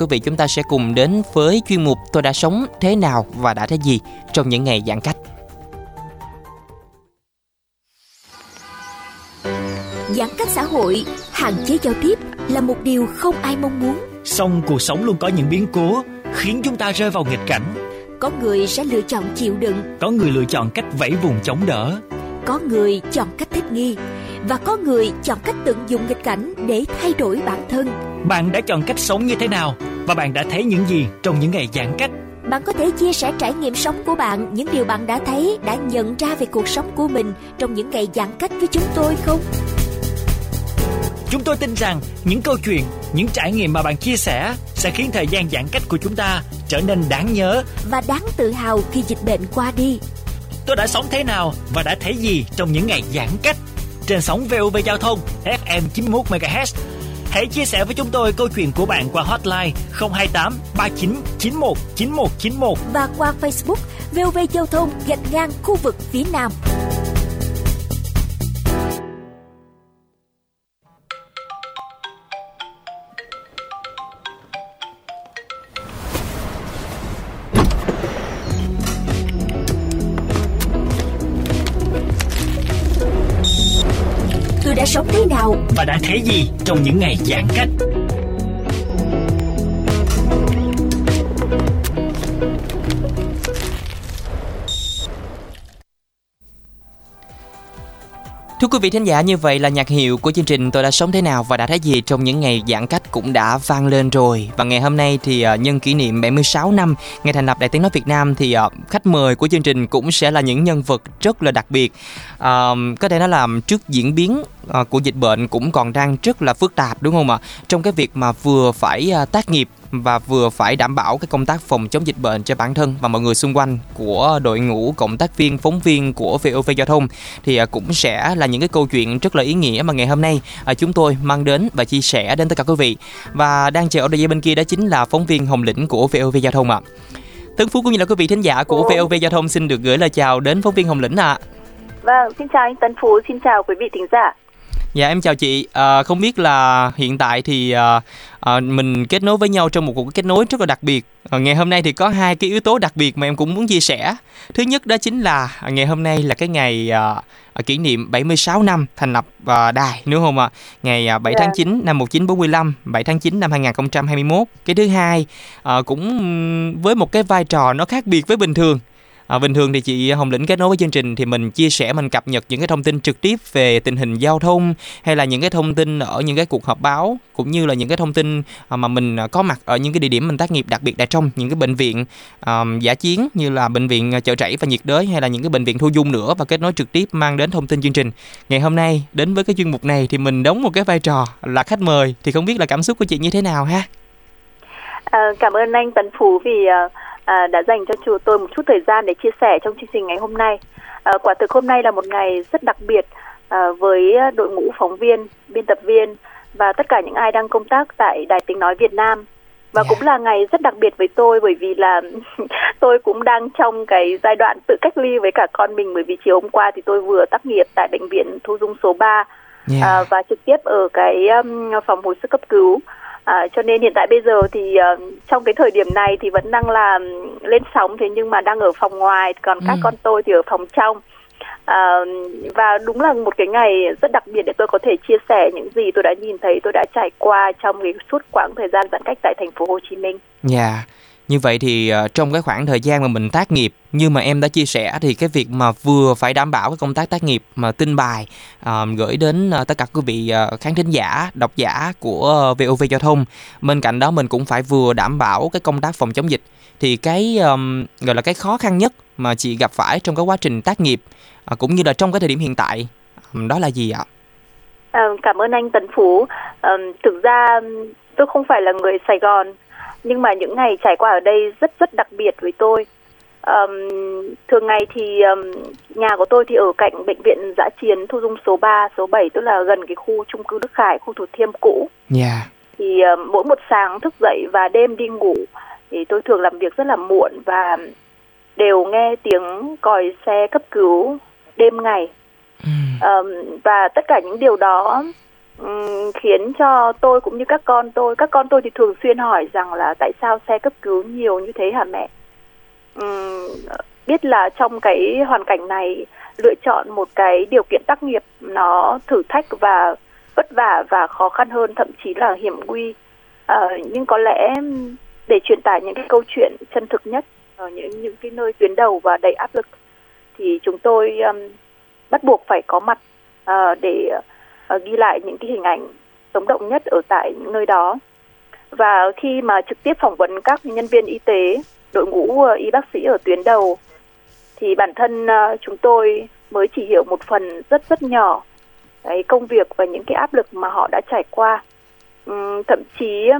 Quý vị chúng ta sẽ cùng đến với chuyên mục Tôi đã sống thế nào và đã thấy gì trong những ngày giãn cách. Giãn cách xã hội, hạn chế giao tiếp là một điều không ai mong muốn. Song cuộc sống luôn có những biến cố khiến chúng ta rơi vào nghịch cảnh. Có người sẽ lựa chọn chịu đựng, Có người lựa chọn cách vẫy vùng chống đỡ. có người chọn cách thích nghi và có người chọn cách tận dụng nghịch cảnh để thay đổi bản thân. Bạn đã chọn cách sống như thế nào và bạn đã thấy những gì trong những ngày giãn cách? Bạn có thể chia sẻ trải nghiệm sống của bạn, những điều bạn đã thấy, đã nhận ra về cuộc sống của mình trong những ngày giãn cách với chúng tôi không? Chúng tôi tin rằng những câu chuyện, những trải nghiệm mà bạn chia sẻ sẽ khiến thời gian giãn cách của chúng ta trở nên đáng nhớ. Và đáng tự hào khi dịch bệnh qua đi. Tôi đã sống thế nào và đã thấy gì trong những ngày giãn cách? Trên sóng VOV Giao thông FM 91 MHz. Hãy chia sẻ với chúng tôi câu chuyện của bạn qua hotline 028 39 91 9191. Và qua Facebook VOV Giao thông, gạch ngang, khu vực phía Nam. Thế gì trong những ngày giãn cách? Thưa quý vị thính giả, như vậy là nhạc hiệu của chương trình Tôi đã sống thế nào và đã thấy gì trong những ngày giãn cách cũng đã vang lên rồi. Và ngày hôm nay thì ờ, nhân kỷ niệm 76 năm ngày thành lập Đài Tiếng Nói Việt Nam thì ờ, khách mời của chương trình cũng sẽ là những nhân vật rất là đặc biệt. À, có thể nói là trước diễn biến của dịch bệnh cũng còn đang rất là phức tạp đúng không ạ? Trong cái việc mà vừa phải tác nghiệp và vừa phải đảm bảo cái công tác phòng chống dịch bệnh cho bản thân và mọi người xung quanh của đội ngũ cộng tác viên phóng viên của VOV giao thông thì à, cũng sẽ là những cái câu chuyện rất là ý nghĩa mà ngày hôm nay à, chúng tôi mang đến và chia sẻ đến tất cả quý vị và đang chờ ở đầu dây bên kia đó chính là phóng viên Hồng Lĩnh của VOV giao thông ạ. Tấn Phú cũng như là quý vị thính giả của VOV giao thông xin được gửi lời chào đến phóng viên Hồng Lĩnh ạ. Vâng, xin chào anh Tấn Phú, xin chào quý vị thính giả. Dạ em chào chị, à, không biết là hiện tại thì à, à, mình kết nối với nhau trong một cuộc kết nối rất là đặc biệt. À, ngày hôm nay thì có hai cái yếu tố đặc biệt mà em cũng muốn chia sẻ. Thứ nhất đó chính là à, ngày hôm nay là cái ngày à, kỷ niệm 76 năm thành lập à, đài đúng không ạ? Ngày à, 7 tháng Dạ. 9 năm 1945, 7 tháng 9 năm 2021. Cái thứ hai à, cũng với một cái vai trò nó khác biệt với bình thường. À, bình thường thì chị Hồng Lĩnh kết nối với chương trình thì mình chia sẻ mình cập nhật những cái thông tin trực tiếp về tình hình giao thông hay là những cái thông tin ở những cái cuộc họp báo cũng như là những cái thông tin à, mà mình à, có mặt ở những cái địa điểm mình tác nghiệp đặc biệt là trong những cái bệnh viện um, giả chiến như là bệnh viện chợ rẫy và nhiệt đới hay là những cái bệnh viện thu dung nữa và kết nối trực tiếp mang đến thông tin chương trình. Ngày hôm nay đến với cái chuyên mục này thì mình đóng một cái vai trò là khách mời thì không biết là cảm xúc của chị như thế nào ha? À, cảm ơn anh Tấn Phú vì uh à, đã dành cho chủ tôi một chút thời gian để chia sẻ trong chương trình ngày hôm nay. À, quả thực hôm nay là một ngày rất đặc biệt à, với đội ngũ phóng viên, biên tập viên và tất cả những ai đang công tác tại Đài Tiếng Nói Việt Nam. Và cũng là ngày rất đặc biệt với tôi bởi vì là tôi cũng đang trong cái giai đoạn tự cách ly với cả con mình bởi vì chiều hôm qua thì tôi vừa tác nghiệp tại bệnh viện thu dung số 3 Dạ. à, và trực tiếp ở cái um, phòng hồi sức cấp cứu. À, cho nên hiện tại bây giờ thì ờ, trong cái thời điểm này thì vẫn đang là lên sóng thế nhưng mà đang ở phòng ngoài còn các Ừ. con tôi thì ở phòng trong à, và đúng là một cái ngày rất đặc biệt để tôi có thể chia sẻ những gì tôi đã nhìn thấy tôi đã trải qua trong cái suốt quãng thời gian giãn cách tại thành phố Hồ Chí Minh. Dạ, như vậy thì ờ, trong cái khoảng thời gian mà mình tác nghiệp như mà em đã chia sẻ thì cái việc mà vừa phải đảm bảo cái công tác tác nghiệp mà tin bài uh, gửi đến ờ, tất cả quý vị khán thính giả, độc giả của VOV Giao thông. Bên cạnh đó mình cũng phải vừa đảm bảo cái công tác phòng chống dịch. Thì cái um, gọi là cái khó khăn nhất mà chị gặp phải trong cái quá trình tác nghiệp uh, cũng như là trong cái thời điểm hiện tại um, đó là gì ạ? À, cảm ơn anh Tấn Phú. Um, thực ra tôi không phải là người Sài Gòn, nhưng mà những ngày trải qua ở đây rất rất đặc biệt với tôi. Ờm, thường ngày thì ờm, nhà của tôi thì ở cạnh bệnh viện giã chiến thu dung số 3, số 7 tức là gần cái khu chung cư Đức Khải, khu Thủ Thiêm cũ. Dạ. Thì ờm, mỗi một sáng thức dậy và đêm đi ngủ thì tôi thường làm việc rất là muộn và đều nghe tiếng còi xe cấp cứu đêm ngày. Ừm, Ờm, và tất cả những điều đó um, khiến cho tôi cũng như các con tôi các con tôi thì thường xuyên hỏi rằng là tại sao xe cấp cứu nhiều như thế hả mẹ? Uhm, biết là trong cái hoàn cảnh này lựa chọn một cái điều kiện tác nghiệp nó thử thách và vất vả và khó khăn hơn thậm chí là hiểm nguy. À, nhưng có lẽ để truyền tải những cái câu chuyện chân thực nhất ở những những cái nơi tuyến đầu và đầy áp lực thì chúng tôi um, bắt buộc phải có mặt uh, để uh, Ờ, ghi lại những cái hình ảnh sống động nhất ở tại những nơi đó. Và khi mà trực tiếp phỏng vấn các nhân viên y tế, đội ngũ ờ, y bác sĩ ở tuyến đầu, thì bản thân ờ, chúng tôi mới chỉ hiểu một phần rất rất nhỏ cái công việc và những cái áp lực mà họ đã trải qua. Thậm chí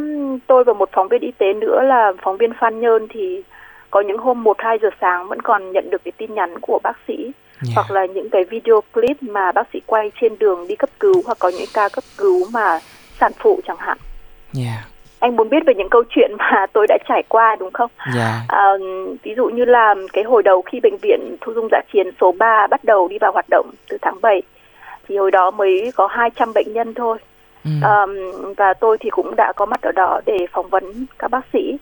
tôi và một phóng viên y tế nữa là phóng viên Phan Nhơn thì có những hôm một, hai giờ sáng vẫn còn nhận được cái tin nhắn của bác sĩ yeah. Dạ. hoặc là những cái video clip mà bác sĩ quay trên đường đi cấp cứu hoặc có những ca cấp cứu mà sản phụ chẳng hạn. Yeah dạ. anh muốn biết về những câu chuyện mà tôi đã trải qua đúng không? Yeah. Dạ. À, ví dụ như là cái hồi đầu khi bệnh viện thu dung dạ chiến số 3 bắt đầu đi vào hoạt động từ tháng 7 thì hồi đó mới có 200 bệnh nhân thôi. Ừ. À, và tôi thì cũng đã có mặt ở đó để phỏng vấn các bác sĩ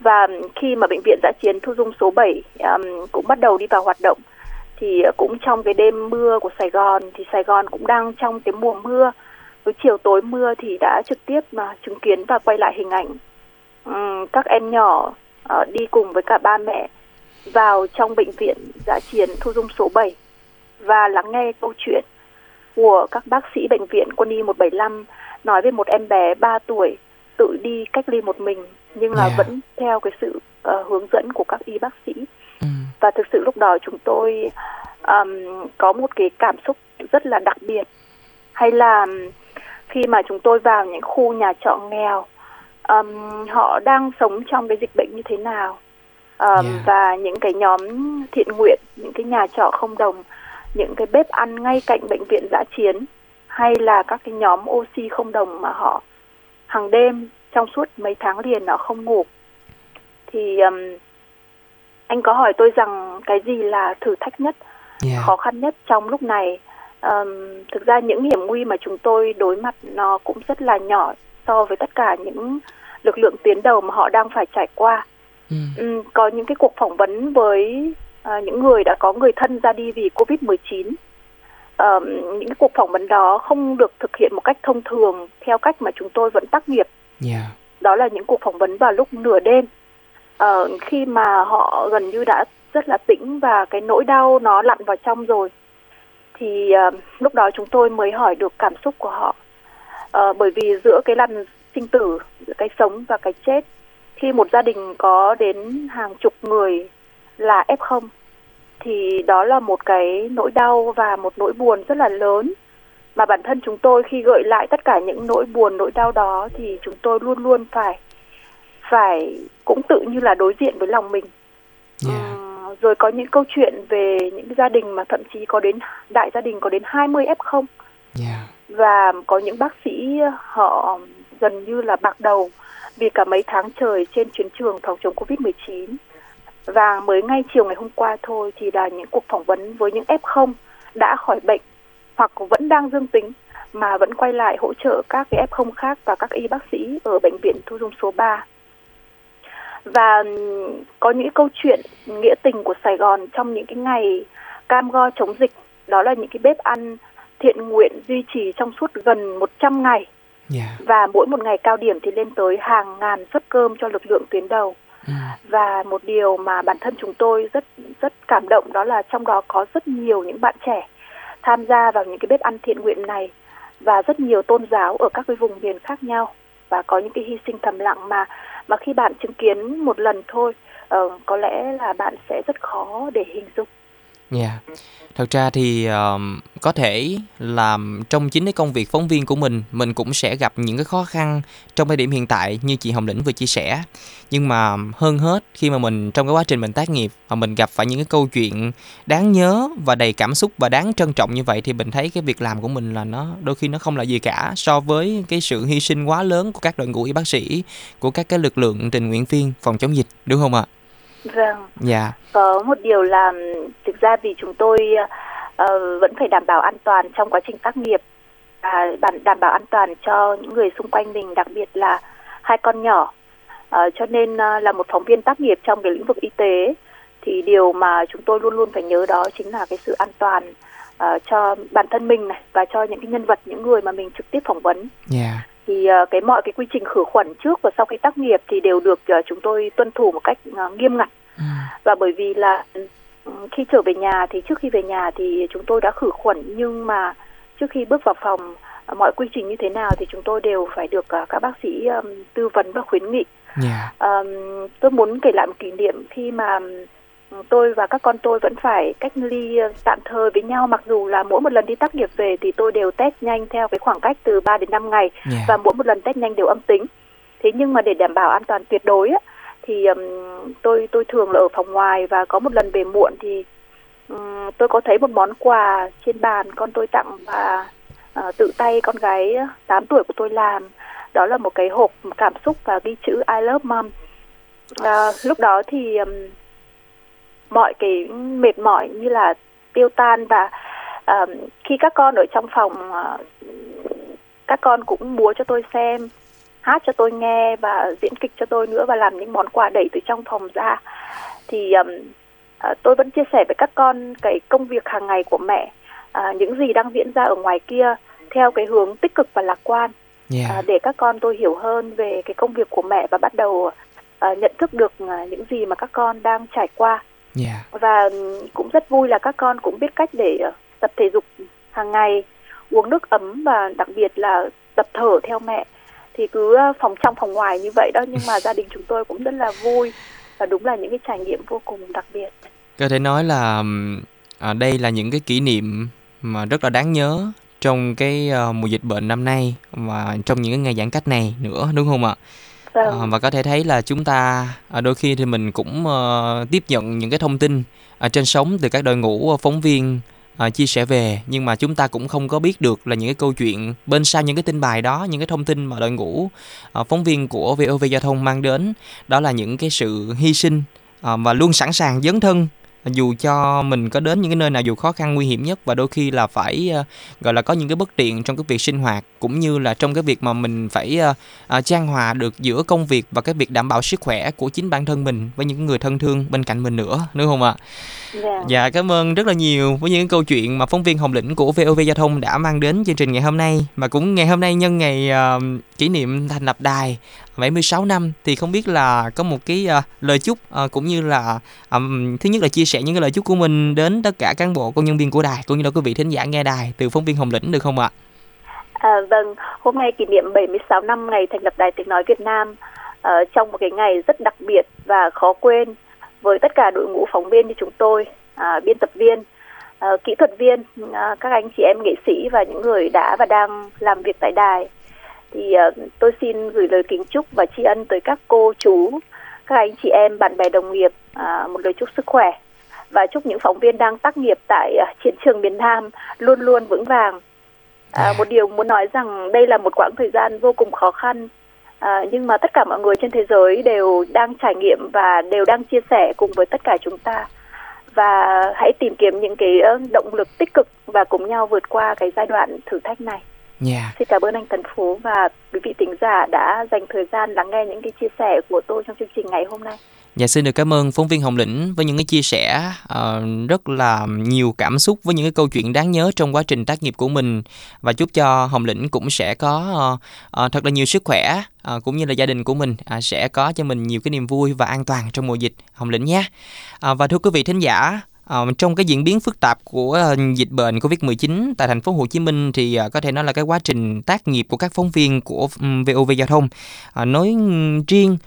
và khi mà bệnh viện giã chiến thu dung số 7 um, cũng bắt đầu đi vào hoạt động thì cũng trong cái đêm mưa của Sài Gòn thì Sài Gòn cũng đang trong cái mùa mưa với chiều tối mưa thì đã trực tiếp mà chứng kiến và quay lại hình ảnh um, các em nhỏ uh, đi cùng với cả ba mẹ vào trong bệnh viện giã chiến thu dung số 7 và lắng nghe câu chuyện của các bác sĩ bệnh viện quân y 175 nói về một em bé 3 tuổi tự đi cách ly một mình nhưng là yeah. vẫn theo cái sự uh, hướng dẫn của các y bác sĩ. Và thực sự lúc đó chúng tôi um, có một cái cảm xúc rất là đặc biệt. Hay là khi mà chúng tôi vào những khu nhà trọ nghèo um, họ đang sống trong cái dịch bệnh như thế nào? Um, yeah. và những cái nhóm thiện nguyện những cái nhà trọ không đồng những cái bếp ăn ngay cạnh bệnh viện giã chiến hay là các cái nhóm oxy không đồng mà họ hàng đêm trong suốt mấy tháng liền nó không ngủ. Thì um, anh có hỏi tôi rằng cái gì là thử thách nhất yeah. khó khăn nhất trong lúc này um, thực ra những hiểm nguy mà chúng tôi đối mặt nó cũng rất là nhỏ so với tất cả những lực lượng tuyến đầu mà họ đang phải trải qua mm. um, có những cái cuộc phỏng vấn với uh, những người đã có người thân ra đi vì covid 19 um, những cái cuộc phỏng vấn đó không được thực hiện một cách thông thường theo cách mà chúng tôi vẫn tác nghiệp Yeah. Đó là những cuộc phỏng vấn vào lúc nửa đêm uh, khi mà họ gần như đã rất là tĩnh và cái nỗi đau nó lặn vào trong rồi thì uh, lúc đó chúng tôi mới hỏi được cảm xúc của họ. Uh, bởi vì giữa cái lần sinh tử giữa cái sống và cái chết khi một gia đình có đến hàng chục người là f0 thì đó là một cái nỗi đau và một nỗi buồn rất là lớn. Mà bản thân chúng tôi khi gợi lại tất cả những nỗi buồn nỗi đau đó thì chúng tôi luôn luôn phải phải cũng tự như là đối diện với lòng mình yeah. uhm, rồi có những câu chuyện về những gia đình mà thậm chí có đến đại gia đình có đến 20 f0 yeah. và có những bác sĩ họ gần như là bạc đầu vì cả mấy tháng trời trên chiến trường phòng chống covid 19 và mới ngay chiều ngày hôm qua thôi thì là những cuộc phỏng vấn với những f0 đã khỏi bệnh hoặc vẫn đang dương tính mà vẫn quay lại hỗ trợ các cái F0 khác và các y bác sĩ ở bệnh viện thu dung số 3. Và có những câu chuyện nghĩa tình của Sài Gòn trong những cái ngày cam go chống dịch, đó là những cái bếp ăn thiện nguyện duy trì trong suốt gần 100 ngày. Yeah. Và mỗi một ngày cao điểm thì lên tới hàng ngàn suất cơm cho lực lượng tuyến đầu. Mm. Và một điều mà bản thân chúng tôi rất rất cảm động đó là trong đó có rất nhiều những bạn trẻ tham gia vào những cái bếp ăn thiện nguyện này và rất nhiều tôn giáo ở các cái vùng miền khác nhau và có những cái hy sinh thầm lặng mà mà khi bạn chứng kiến một lần thôi uh, có lẽ là bạn sẽ rất khó để hình dung. Yeah. Thật ra thì uh, có thể là trong chính cái công việc phóng viên của mình mình cũng sẽ gặp những cái khó khăn trong thời điểm hiện tại như chị Hồng Lĩnh vừa chia sẻ. Nhưng mà hơn hết khi mà mình trong cái quá trình mình tác nghiệp mà mình gặp phải những cái câu chuyện đáng nhớ và đầy cảm xúc và đáng trân trọng như vậy thì mình thấy cái việc làm của mình là nó đôi khi nó không là gì cả so với cái sự hy sinh quá lớn của các đội ngũ y bác sĩ, của các cái lực lượng tình nguyện viên phòng chống dịch đúng không ạ? Vâng. Dạ. Có một điều là thực ra vì chúng tôi uh, vẫn phải đảm bảo an toàn trong quá trình tác nghiệp và đảm bảo an toàn cho những người xung quanh mình đặc biệt là hai con nhỏ uh, cho nên uh, là một phóng viên tác nghiệp trong cái lĩnh vực y tế thì điều mà chúng tôi luôn luôn phải nhớ đó chính là cái sự an toàn uh, cho bản thân mình này và cho những cái nhân vật những người mà mình trực tiếp phỏng vấn. Yeah. Thì uh, cái mọi cái quy trình khử khuẩn trước và sau khi tác nghiệp thì đều được uh, chúng tôi tuân thủ một cách uh, nghiêm ngặt. Mm. Và bởi vì là khi trở về nhà thì trước khi về nhà thì chúng tôi đã khử khuẩn nhưng mà trước khi bước vào phòng mọi quy trình như thế nào thì chúng tôi đều phải được các bác sĩ tư vấn và khuyến nghị. Yeah. Um, tôi muốn kể lại một kỷ niệm khi mà tôi và các con tôi vẫn phải cách ly ờ, tạm thời với nhau mặc dù là mỗi một lần đi tác nghiệp về thì tôi đều test nhanh theo cái khoảng cách từ 3 đến 5 ngày yeah. và mỗi một lần test nhanh đều âm tính. Thế nhưng mà để đảm bảo an toàn tuyệt đối á, thì um, tôi tôi thường là ở phòng ngoài và có một lần về muộn thì um, tôi có thấy một món quà trên bàn con tôi tặng và uh, tự tay con gái 8 tuổi của tôi làm đó là một cái hộp cảm xúc và ghi chữ I love mom. Uh, lúc đó thì um, mọi cái mệt mỏi như là tiêu tan và uh, khi các con ở trong phòng uh, các con cũng múa cho tôi xem hát cho tôi nghe và diễn kịch cho tôi nữa và làm những món quà đẩy từ trong phòng ra. Thì um, uh, tôi vẫn chia sẻ với các con cái công việc hàng ngày của mẹ uh, những gì đang diễn ra ở ngoài kia theo cái hướng tích cực và lạc quan. Yeah. uh, để các con tôi hiểu hơn về cái công việc của mẹ và bắt đầu uh, nhận thức được uh, những gì mà các con đang trải qua Yeah. Dạ. Và cũng rất vui là các con cũng biết cách để ờ, tập thể dục hàng ngày, uống nước ấm và đặc biệt là tập thở theo mẹ. Thì cứ ờ, phòng trong phòng ngoài như vậy đó nhưng mà gia đình chúng tôi cũng rất là vui và đúng là những cái trải nghiệm vô cùng đặc biệt. Có thể nói là à, đây là những cái kỷ niệm mà rất là đáng nhớ trong cái uh, mùa dịch bệnh năm nay và trong những cái ngày giãn cách này nữa đúng không ạ? Vâng. À, và có thể thấy là chúng ta à, đôi khi thì mình cũng à, tiếp nhận những cái thông tin à, trên sóng từ các đội ngũ ờ, phóng viên à, chia sẻ về nhưng mà chúng ta cũng không có biết được là những cái câu chuyện bên sau những cái tin bài đó những cái thông tin mà đội ngũ à, phóng viên của VOV giao thông mang đến đó là những cái sự hy sinh à, và luôn sẵn sàng dấn thân dù cho mình có đến những cái nơi nào dù khó khăn nguy hiểm nhất và đôi khi là phải uh, gọi là có những cái bất tiện trong cái việc sinh hoạt cũng như là trong cái việc mà mình phải uh, uh, trang hòa được giữa công việc và cái việc đảm bảo sức khỏe của chính bản thân mình với những người thân thương bên cạnh mình nữa đúng không ạ? Yeah. Dạ. dạ cảm ơn rất là nhiều với những câu chuyện mà phóng viên Hồng Lĩnh của VOV Giao thông đã mang đến chương trình ngày hôm nay mà cũng ngày hôm nay nhân ngày uh, kỷ niệm thành lập đài 76 năm thì không biết là có một cái uh, lời chúc uh, cũng như là um, thứ nhất là chia sẻ những cái lời chúc của mình đến tất cả cán bộ công nhân viên của đài cũng như là quý vị thính giả nghe đài từ phóng viên Hồng Lĩnh được không ạ? À, vâng, hôm nay kỷ niệm 76 năm ngày thành lập Đài Tiếng Nói Việt Nam uh, trong một cái ngày rất đặc biệt và khó quên với tất cả đội ngũ phóng viên như chúng tôi, uh, biên tập viên, uh, kỹ thuật viên, uh, các anh chị em nghệ sĩ và những người đã và đang làm việc tại đài thì uh, tôi xin gửi lời kính chúc và tri ân tới các cô chú các anh chị em bạn bè đồng nghiệp uh, một lời chúc sức khỏe. Và chúc những phóng viên đang tác nghiệp tại uh, chiến trường miền Nam luôn luôn vững vàng. À, một điều muốn nói rằng đây là một quãng thời gian vô cùng khó khăn. À, nhưng mà tất cả mọi người trên thế giới đều đang trải nghiệm và đều đang chia sẻ cùng với tất cả chúng ta. Và hãy tìm kiếm những cái động lực tích cực và cùng nhau vượt qua cái giai đoạn thử thách này. Yeah. Xin cảm ơn anh Tấn Phú và quý vị tính giả đã dành thời gian lắng nghe những cái chia sẻ của tôi trong chương trình ngày hôm nay. Dạ xin được cảm ơn phóng viên Hồng Lĩnh với những cái chia sẻ uh, rất là nhiều cảm xúc với những cái câu chuyện đáng nhớ trong quá trình tác nghiệp của mình và chúc cho Hồng Lĩnh cũng sẽ có uh, uh, thật là nhiều sức khỏe uh, cũng như là gia đình của mình uh, sẽ có cho mình nhiều cái niềm vui và an toàn trong mùa dịch Hồng Lĩnh nhé. Uh, và thưa quý vị thính giả, Ờ, trong cái diễn biến phức tạp của ờ, dịch bệnh Covid-19 tại thành phố Hồ Chí Minh thì ờ, có thể nói là cái quá trình tác nghiệp của các phóng viên của ừ, VOV giao thông nói riêng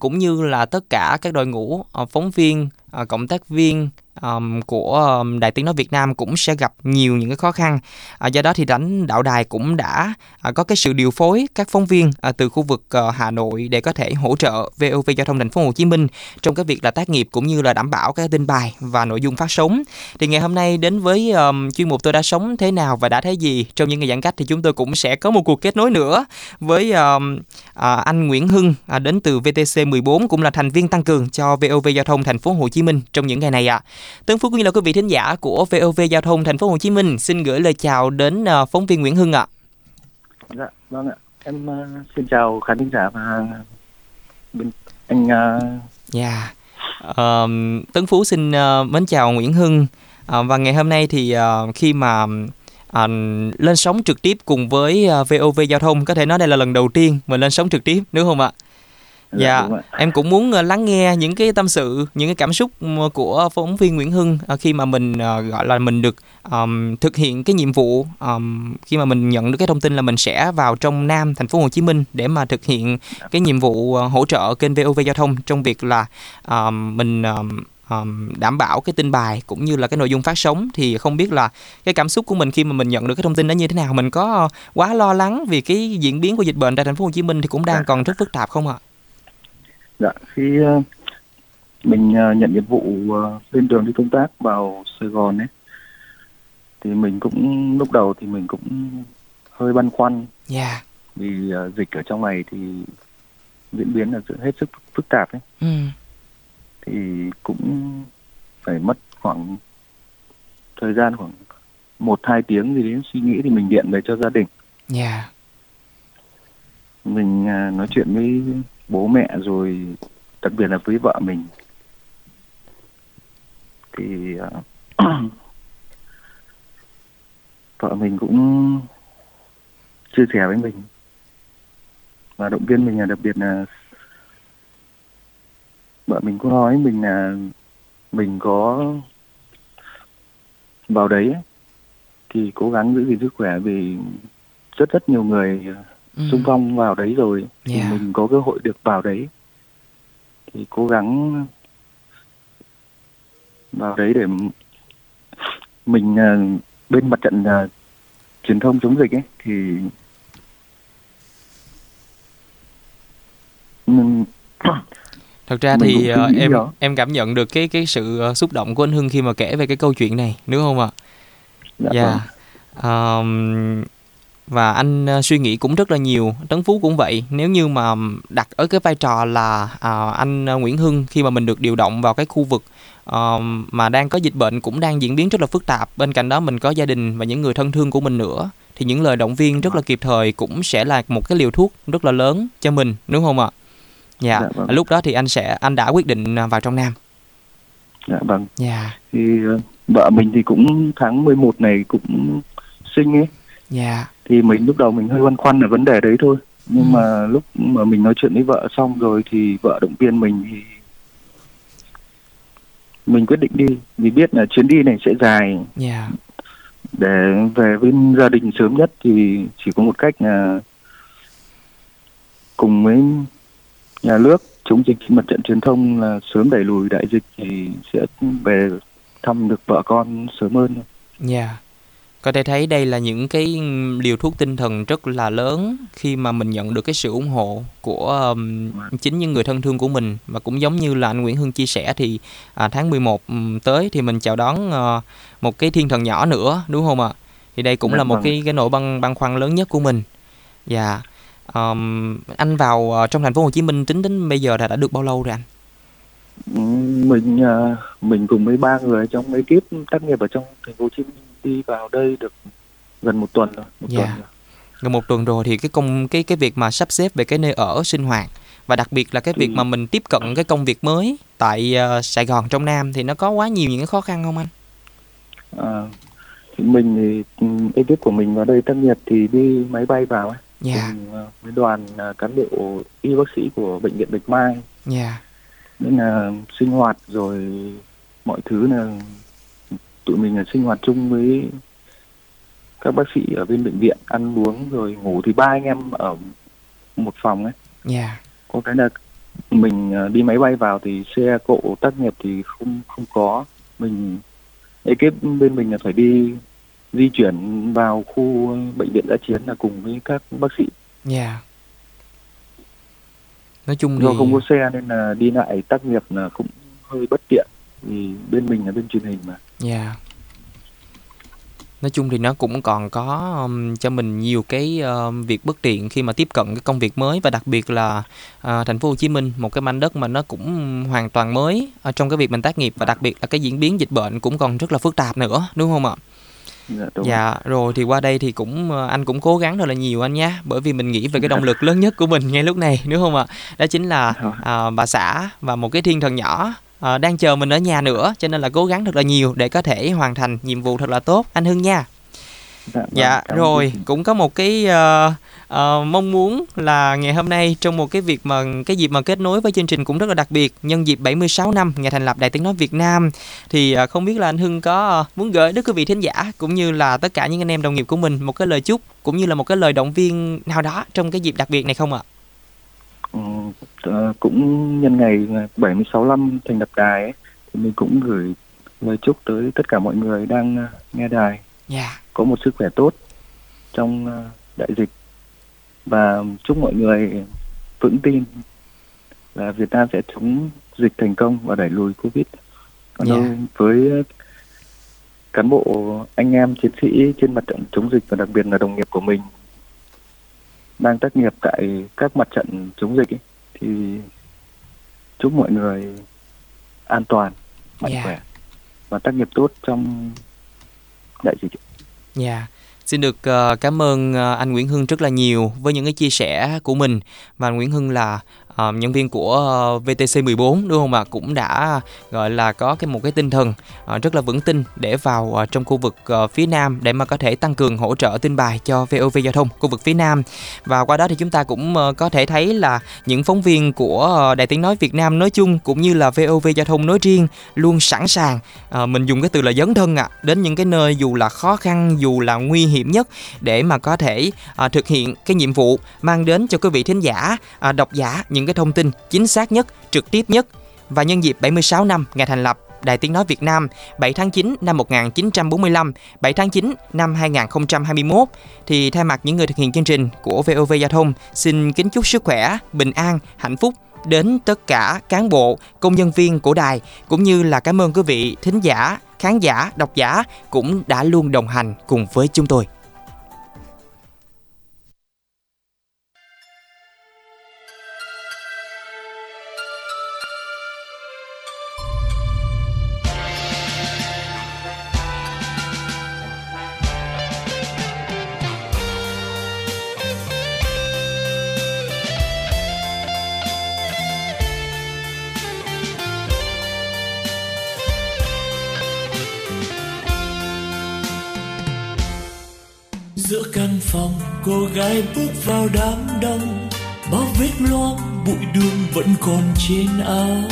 cũng như là tất cả các đội ngũ phóng viên, cộng tác viên um, của um, Đài Tiếng Nói Việt Nam cũng sẽ gặp nhiều những cái khó khăn. À, do đó thì lãnh đạo đài cũng đã à, có cái sự điều phối các phóng viên à, từ khu vực à, Hà Nội để có thể hỗ trợ VOV Giao thông Thành phố Hồ Chí Minh trong cái việc là tác nghiệp cũng như là đảm bảo cái tin bài và nội dung phát sóng. Thì ngày hôm nay đến với um, chuyên mục tôi đã sống thế nào và đã thấy gì trong những ngày giãn cách thì chúng tôi cũng sẽ có một cuộc kết nối nữa với um, à, anh Nguyễn Hưng à, đến từ VTC 14 cũng là thành viên tăng cường cho VOV Giao thông Thành phố Hồ Chí Minh trong những ngày này ạ. À. Tân Phúc cũng như là quý vị thính giả của VOV Giao thông Thành phố Hồ Chí Minh xin gửi lời chào đến ờ, phóng viên Nguyễn Hưng ạ. Dạ, vâng ạ. Em uh, xin chào khán thính giả và bên anh uh... Dạ. Uh, Tấn Phú xin uh, mến chào Nguyễn Hưng. Uh, và ngày hôm nay thì uh, khi mà uh, lên sóng trực tiếp cùng với VOV Giao thông có thể nói đây là lần đầu tiên mình lên sóng trực tiếp đúng không ạ? Dạ, dạ em cũng muốn uh, lắng nghe những cái tâm sự, những cái cảm xúc của phóng viên Nguyễn Hưng uh, khi mà mình gọi là mình được um, thực hiện cái nhiệm vụ um, khi mà mình nhận được cái thông tin là mình sẽ vào trong Nam thành phố Hồ Chí Minh để mà thực hiện cái nhiệm vụ hỗ trợ kênh VOV giao thông trong việc là um, mình um, um, đảm bảo cái tin bài cũng như là cái nội dung phát sóng. Thì không biết là cái cảm xúc của mình khi mà mình nhận được cái thông tin đó như thế nào? Mình có quá lo lắng vì cái diễn biến của dịch bệnh tại thành phố Hồ Chí Minh thì cũng đang còn rất phức tạp không ạ? Dạ khi uh, mình uh, nhận nhiệm vụ uh, lên đường đi công tác vào Sài Gòn ấy thì mình cũng lúc đầu thì mình cũng hơi băn khoăn. Yeah. Dạ. Vì uh, dịch ở trong này thì diễn biến là hết sức phức tạp ấy. Ừ thì cũng phải mất khoảng thời gian khoảng một hai tiếng gì đến suy nghĩ thì mình điện về cho gia đình. Dạ. Yeah. Mình à, nói chuyện với bố mẹ rồi đặc biệt là với vợ mình thì uh, vợ mình cũng chia sẻ với mình và động viên mình là đặc biệt là vợ mình có nói mình là mình có vào đấy thì cố gắng giữ gìn sức khỏe vì rất rất nhiều người xung phong vào đấy rồi yeah. thì dạ. mình có cơ hội được vào đấy thì cố gắng vào đấy để mình à, bên mặt trận uh, truyền thông chống dịch ấy thì thật ra thì uh, em đó. em cảm nhận được cái cái sự uh, xúc động của anh Hưng khi mà kể về cái câu chuyện này đúng không ạ? Dạ. Yeah. Vâng. Um, và anh uh, suy nghĩ cũng rất là nhiều tấn phú cũng vậy. Nếu như mà đặt ở cái vai trò là uh, anh uh, nguyễn hưng khi mà mình được điều động vào cái khu vực uh, mà đang có dịch bệnh cũng đang diễn biến rất là phức tạp bên cạnh đó mình có gia đình và những người thân thương của mình nữa thì những lời động viên rất là kịp thời cũng sẽ là một cái liều thuốc rất là lớn cho mình đúng không ạ? Dạ, dạ vâng. lúc đó thì anh sẽ anh đã quyết định à, vào trong nam. Dạ vâng. Dạ. Thì vợ mình thì cũng tháng 11 này cũng sinh ấy. Dạ thì mình lúc đầu mình hơi băn khoăn ở vấn đề đấy thôi nhưng ừ. mà lúc mà mình nói chuyện với vợ xong rồi thì vợ động viên mình thì mình quyết định đi vì biết là chuyến đi này sẽ dài yeah. Dạ. để về với gia đình sớm nhất thì chỉ có một cách là cùng với nhà nước chống dịch mặt trận truyền thông là sớm đẩy lùi đại dịch thì sẽ về thăm được vợ con sớm hơn. Dạ. Yeah. Có thể thấy đây là những cái liều thuốc tinh thần rất là lớn khi mà mình nhận được cái sự ủng hộ của um, chính những người thân thương của mình và cũng giống như là anh Nguyễn Hưng chia sẻ thì à, tháng 11 um, tới thì mình chào đón uh, một cái thiên thần nhỏ nữa đúng không ạ? Thì đây cũng Đúng là một vâng. cái cái nỗi băn băn khoăn lớn nhất của mình. Dạ. Yeah. Um, anh vào uh, trong thành phố Hồ Chí Minh tính đến bây giờ là đã được bao lâu rồi anh? Mình uh, mình cùng với ba người trong ekip tác nghiệp ở trong thành phố Hồ Chí Minh đi vào đây được gần một tuần rồi. Một yeah. Dạ. tuần rồi. Gần một tuần rồi thì cái công cái cái việc mà sắp xếp về cái nơi ở sinh hoạt và đặc biệt là cái việc mà mình tiếp cận cái công việc mới tại uh, Sài Gòn trong Nam thì nó có quá nhiều những cái khó khăn không anh? À, thì mình thì ekip của mình vào đây tác nghiệp thì đi máy bay vào ấy yeah. Dạ. cùng ờ, với đoàn ờ, cán bộ y bác sĩ của bệnh viện Bạch Mai. Yeah. Dạ. Nên là sinh hoạt rồi mọi thứ là tụi mình là sinh hoạt chung với các bác sĩ ở bên bệnh viện ăn uống rồi ngủ thì ba anh em ở một phòng ấy. Yeah. Dạ. Có cái là mình ờ, đi máy bay vào thì xe cộ tác nghiệp thì không không có mình ekip bên mình là phải đi di chuyển vào khu bệnh viện giã chiến là cùng với các bác sĩ. Dạ. Yeah. Nói chung do thì... không có xe nên là đi lại tác nghiệp là cũng hơi bất tiện vì bên mình là bên truyền hình mà. Dạ. Yeah. Nói chung thì nó cũng còn có um, cho mình nhiều cái um, việc bất tiện khi mà tiếp cận cái công việc mới và đặc biệt là uh, thành phố Hồ Chí Minh một cái mảnh đất mà nó cũng hoàn toàn mới ở trong cái việc mình tác nghiệp và đặc biệt là cái diễn biến dịch bệnh cũng còn rất là phức tạp nữa đúng không ạ? Dạ, đúng. Dạ rồi thì qua đây thì cũng ờ, anh cũng cố gắng thật là nhiều anh nhé bởi vì mình nghĩ về cái động lực lớn nhất của mình ngay lúc này đúng không ạ đó chính là Rồi. à, bà xã và một cái thiên thần nhỏ à, đang chờ mình ở nhà nữa cho nên là cố gắng thật là nhiều để có thể hoàn thành nhiệm vụ thật là tốt. Anh Hưng nha. Dạ, vâng, Dạ rồi cũng có một cái ờ, ờ, mong muốn là ngày hôm nay trong một cái việc mà cái dịp mà kết nối với chương trình cũng rất là đặc biệt nhân dịp 76 năm ngày thành lập Đài Tiếng nói Việt Nam. Thì ờ, không biết là anh Hưng có ờ, muốn gửi đến quý vị thính giả cũng như là tất cả những anh em đồng nghiệp của mình một cái lời chúc cũng như là một cái lời động viên nào đó trong cái dịp đặc biệt này không ạ? Ừ, ờ, cũng nhân ngày 76 năm thành lập đài ấy, thì mình cũng gửi lời chúc tới tất cả mọi người đang ờ, nghe đài Dạ. có một sức khỏe tốt trong ờ, đại dịch và chúc mọi người vững tin là Việt Nam sẽ chống dịch thành công và đẩy lùi Covid. Còn Dạ. đâu với cán bộ anh em chiến sĩ trên mặt trận chống dịch và đặc biệt là đồng nghiệp của mình đang tác nghiệp tại các mặt trận chống dịch ấy, thì chúc mọi người an toàn, mạnh Dạ. khỏe và tác nghiệp tốt trong đại dịch. Dạ. Xin được ờ, cảm ơn ờ, anh Nguyễn Hưng rất là nhiều với những cái chia sẻ của mình và Nguyễn Hưng là ờ, nhân viên của ờ, VTC 14 đúng không ạ? Cũng đã gọi là có cái một cái tinh thần ờ, rất là vững tin để vào ờ, trong khu vực ờ, phía Nam để mà có thể tăng cường hỗ trợ tin bài cho VOV giao thông khu vực phía Nam. Và qua đó thì chúng ta cũng ờ, có thể thấy là những phóng viên của ờ, Đài Tiếng nói Việt Nam nói chung cũng như là VOV giao thông nói riêng luôn sẵn sàng ờ, mình dùng cái từ là dấn thân ạ đến những cái nơi dù là khó khăn dù là nguy hiểm nhất để mà có thể à, thực hiện cái nhiệm vụ mang đến cho quý vị thính giả à, độc giả những cái thông tin chính xác nhất trực tiếp nhất và nhân dịp 76 năm ngày thành lập Đài Tiếng Nói Việt Nam 7 tháng 9 năm 1945, 7 tháng 9 năm 2021 thì thay mặt những người thực hiện chương trình của VOV Giao thông xin kính chúc sức khỏe, bình an, hạnh phúc đến tất cả cán bộ, công nhân viên của đài cũng như là cảm ơn quý vị thính giả, khán giả, độc giả cũng đã luôn đồng hành cùng với chúng tôi. Căn phòng, cô gái bước vào đám đông. Bao vết loang, bụi đường vẫn còn trên áo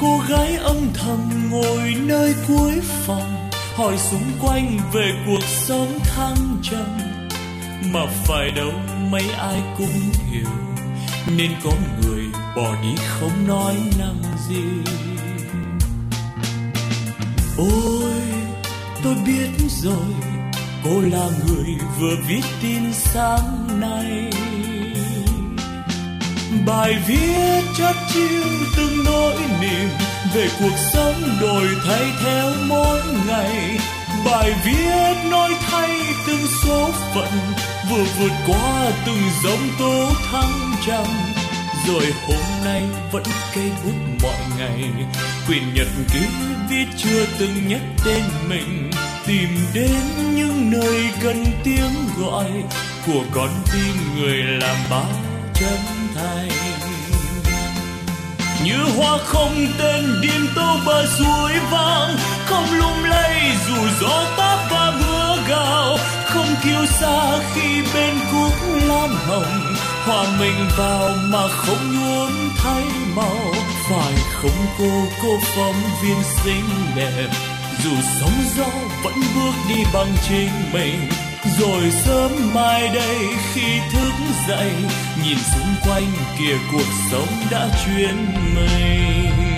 cô gái âm thầm ngồi nơi cuối phòng, hỏi xung quanh về cuộc sống thăng trầm. Mà phải đâu, mấy ai cũng hiểu, nên có người bỏ đi không nói năng gì. Ôi, tôi biết rồi cô là người vừa viết tin sáng nay. Bài viết chất chiêu từng nỗi niềm về cuộc sống đổi thay theo mỗi ngày. Bài viết nói thay từng số phận, vừa vượt qua từng dòng tố thăng trầm. Rồi hôm nay vẫn cây bút mọi ngày quyển nhật ký viết chưa từng nhắc tên mình. Tìm đến những nơi cần tiếng gọi của con tim người làm báo chân thành. Như hoa không tên điên tô bờ suối vang không lung lay dù gió táp và mưa gào, không kiêu xa khi bên cuốc lam hồng, hòa mình vào mà không nhuốm thay màu, phải không cô cô phóng viên xinh đẹp dù sóng gió vẫn bước đi bằng chính mình, rồi sớm mai đây khi thức dậy, nhìn xung quanh kia cuộc sống đã chuyển mình.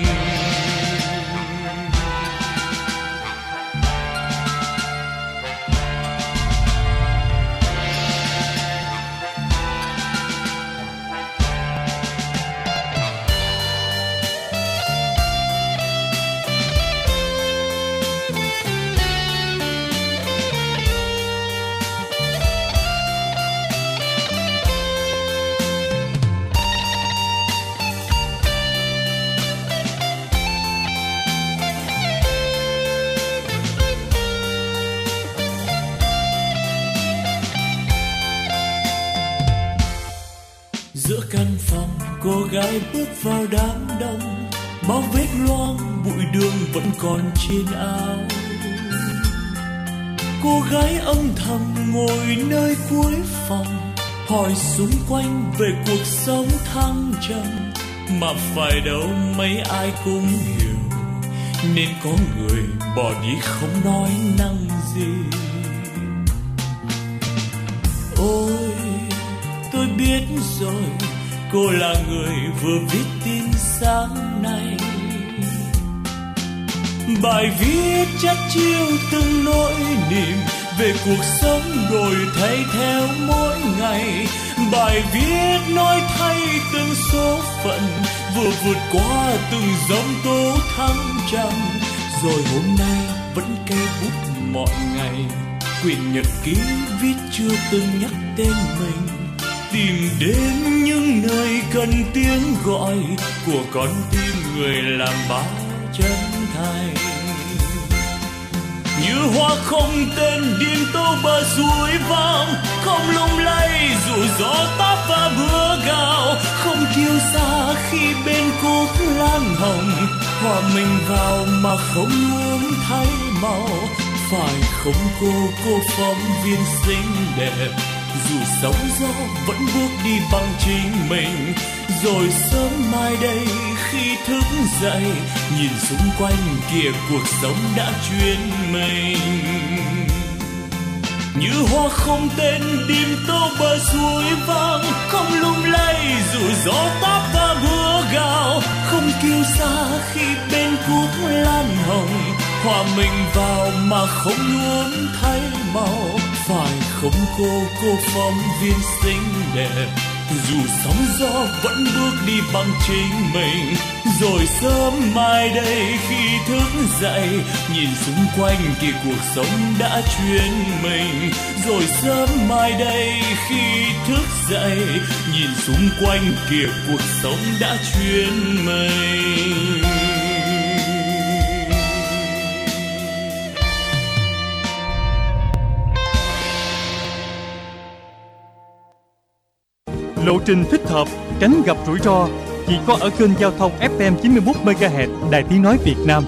Đám đông bao vết loang, bụi đường vẫn còn trên áo cô gái âm thầm ngồi nơi cuối phòng, hỏi xung quanh về cuộc sống thăng trầm. Mà phải đâu mấy ai cũng hiểu, nên có người bỏ đi không nói năng gì. Ôi, tôi biết rồi cô là người vừa viết tin sáng nay. Bài viết chắc chiêu từng nỗi niềm về cuộc sống đổi thay theo mỗi ngày. Bài viết nói thay từng số phận, vừa vượt qua từng giông tố thăng trầm. Rồi hôm nay vẫn cây bút mọi ngày. Quyển nhật ký viết chưa từng nhắc tên mình. Tìm đến những nơi cần tiếng gọi của con tim người làm báo chân thành. Như hoa không tên điên tô bờ suối vang không lung lay dù gió táp và mưa gào. Không kiêu xa khi bên cúc lan hồng, hòa mình vào mà không muốn thay màu. Phải không cô cô phóng viên xinh đẹp dù sóng gió vẫn bước đi bằng chính mình, rồi sớm mai đây khi thức dậy, nhìn xung quanh kia cuộc sống đã chuyên mình. Như hoa không tên, đêm tô bờ suối vang không lung lay dù gió táp và mưa gào, không kêu xa khi bên cúc lan hồng, hòa mình vào mà không muốn thay màu, phải không cô cô phóng viên xinh đẹp. Dù sóng gió vẫn bước đi bằng chính mình, rồi sớm mai đây khi thức dậy, nhìn xung quanh thì cuộc sống đã chuyên mình. Rồi sớm mai đây khi thức dậy, nhìn xung quanh kìa, cuộc sống đã chuyên mình. Lộ trình thích hợp, tránh gặp rủi ro chỉ có ở kênh giao thông FM 91 MHz Đài Tiếng nói Việt Nam.